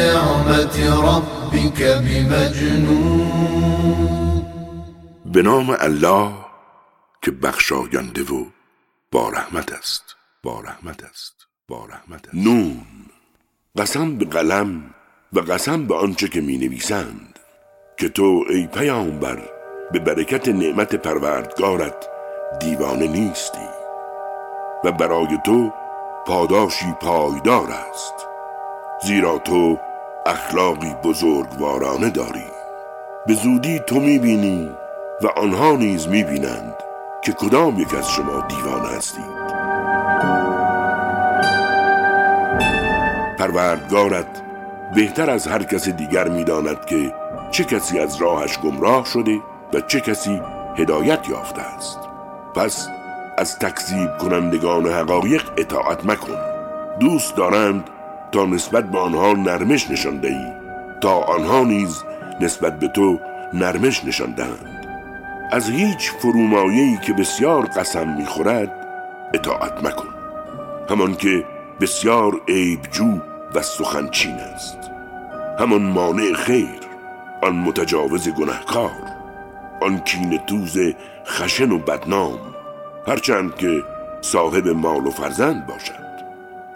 بنعمة ربك بمجنون. به نام الله که بخشاینده و با رحمت است. با رحمت است. با رحمت است. نون. قسم به قلم و قسم به آنچه که می نویسند که تو ای پیامبر به برکت نعمت پروردگارت دیوانه نیستی و برای تو پاداشی پایدار است. زیرا تو اخلاقی بزرگوارانه داری. به زودی تو می‌بینی و آنها نیز می‌بینند که کدام یک از شما دیوانه هستید. پروردگارت بهتر از هر کس دیگر می‌داند که چه کسی از راهش گمراه شده و چه کسی هدایت یافته است. پس از تکذیب کنندگان حقایق اطاعت مکن. دوست دارند تا نسبت به آنها نرمش نشان دهی. تا آنها نیز نسبت به تو نرمش نشان دهند. از هیچ فرومایه‌ای که بسیار قسم می‌خورد اطاعت مکن. همان که بسیار عیبجو و سخنچین است. همان مانع خیر آن متجاوز گنهکار آن کین توز خشن و بدنام هرچند که صاحب مال و فرزند باشد.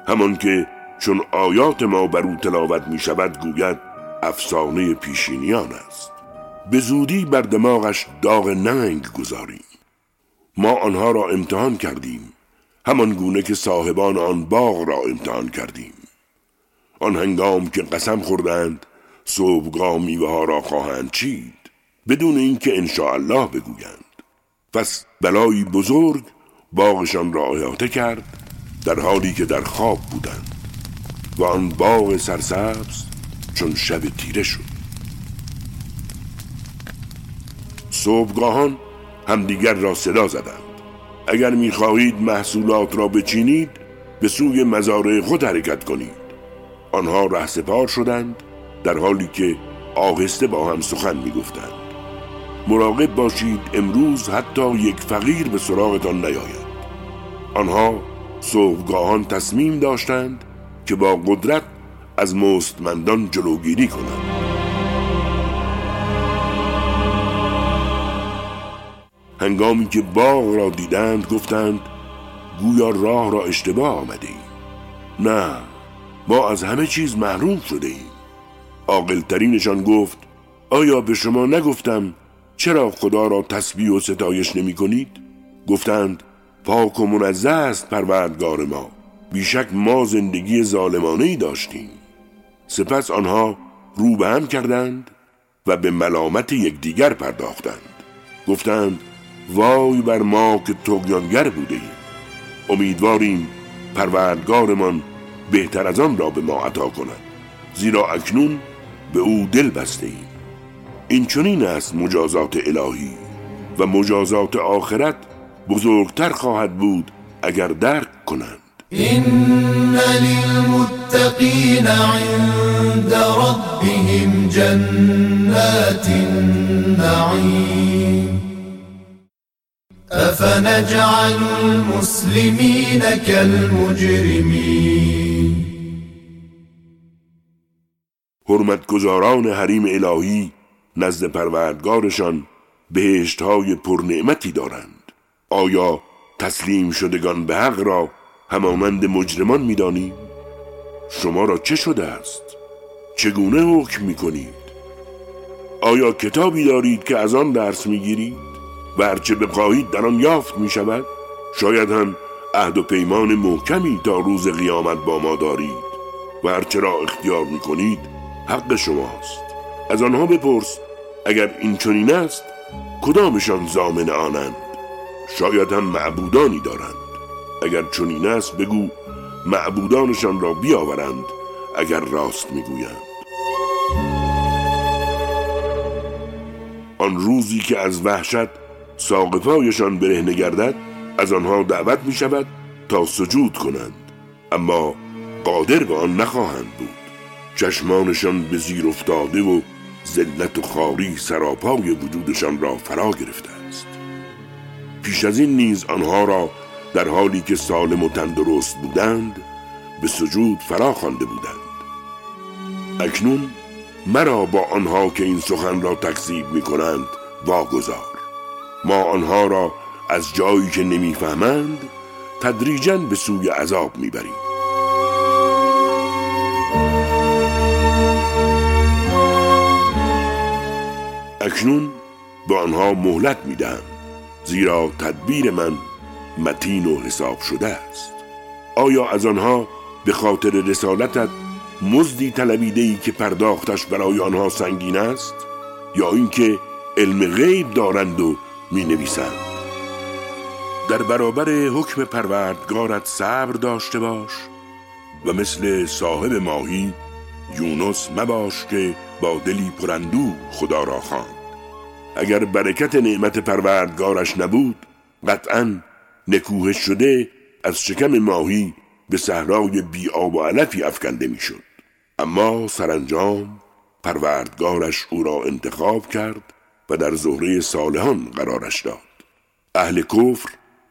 همان که چون آیات ما بر او تلاوت می شود گوید افسانه پیشینیان است. به زودی بر دماغش داغ ننگ گذاریم. ما آنها را امتحان کردیم همان گونه که صاحبان آن باغ را امتحان کردیم. آن هنگام که قسم خوردند صبحگاه میوه ها را خواهند چید بدون اینکه الله بگویند. پس بلایی بزرگ باغشان را احاطه کرد در حالی که در خواب بودند. و آن باغ سرسبز چون شب تیره شد. صبحگاهان همدیگر را صدا زدند. اگر می‌خواهید محصولات را بچینید به سوی مزارع خود حرکت کنید. آنها رهسپار شدند در حالی که آهسته با هم سخن می‌گفتند. مراقب باشید امروز حتی یک فقیر به سراغتان نیاید. آنها صبحگاهان تصمیم داشتند که با قدرت از مستمندان جلوگیری کنند. هنگامی که باغ را دیدند گفتند گویا راه را اشتباه آمده ایم نه ما از همه چیز محروم شده ایم عاقلترینشان گفت آیا به شما نگفتم چرا خدا را تسبیح و ستایش نمی کنید؟ گفتند پاک و منزه است پروردگار ما. بیشک ما زندگی ظالمانه ای داشتیم. سپس آنها رو به هم کردند و به ملامت یکدیگر پرداختند. گفتند وای بر ما که تقیانگر بوده ایم امیدواریم پروردگارمان بهتر از آن را به ما عطا کند زیرا اکنون به او دل بسته ایم این چنین است مجازات الهی و مجازات آخرت بزرگتر خواهد بود اگر درک کنند. إن للمتقين عند ربهم جنات النعيم. أفنجعل المسلمين كالمجرمين. حرمتگزاران حریم الهی نزد پروردگارشان بهشت های پرنعمتی دارند. آیا تسلیم شدگان به حق را همانند مجرمان می‌دانید شما را چه شده است؟ چگونه حکم می‌کنید؟ آیا کتابی دارید که از آن درس می‌گیرید؟ و هرچه بخواهید در آن یافت می شود شاید هم عهد و پیمان محکمی تا روز قیامت با ما دارید. و هرچه را اختیار می کنید حق شماست. از آنها بپرس اگر این چنین است کدامشان زامن آنند؟ شاید هم معبودانی دارند. اگر چنین است بگو معبودانشان را بیاورند اگر راست می‌گویند. آن روزی که از وحشت ساقپایشان برهنه گردد از آنها دعوت می شود تا سجود کنند. اما قادر به آن نخواهند بود. چشمانشان به زیر افتاده و ذلت و خاری سراپای وجودشان را فرا گرفته است. پیش از این نیز آنها را در حالی که سالم و تندرست بودند به سجود فرا خوانده بودند. اکنون مرا با آنها که این سخن را تکذیب می کنند واگذار. ما آنها را از جایی که نمی‌فهمند تدریجا به سوی عذاب می‌بریم. اکنون به آنها مهلت میدم زیرا تدبیر من متین و حساب شده است. آیا از آنها به خاطر رسالتت مزدی طلبیده ای که پرداختش برای آنها سنگین است؟ یا اینکه علم غیب دارند و می نویسند در برابر حکم پروردگارت صبر داشته باش و مثل صاحب ماهی یونس مباش که با دلی پرندو خدا را خواند. اگر برکت نعمت پروردگارش نبود قطعا نکوهش شده از شکم ماهی به صحرای بی آب و علفی افکنده می‌شد. اما سرانجام پروردگارش او را انتخاب کرد و در زهره صالحان قرارش داد. اهل کفر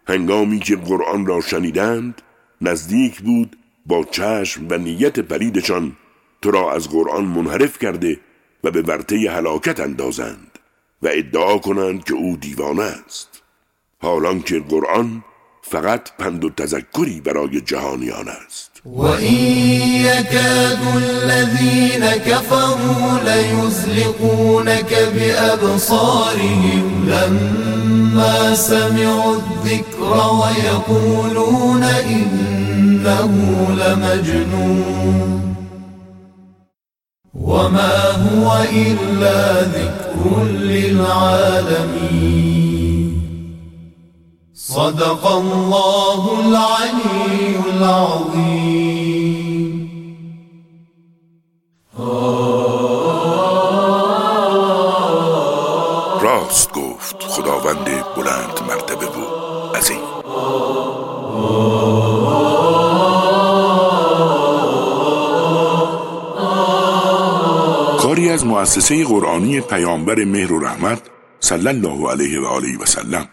هنگامی که قرآن را شنیدند نزدیک بود با چشم و نیت پریدشان تو را از قرآن منحرف کرده و به ورطه هلاکت اندازند و ادعا کنند که او دیوانه است. حالان که قرآن فقط پند و تذکری برای جهانیان است. وإن يكاد الذين كفروا ليزلقونك بأبصارهم لما سمعوا الذكر ويقولون إنه لمجنون. وما هو إلا ذكر للعالمين صدق الله العلي العظيم راست گفت خداوند بلند مرتبه و عظیم. کاری از مؤسسه قرآنی پیامبر مهر و رحمت صلی الله علیه و آله و سلم.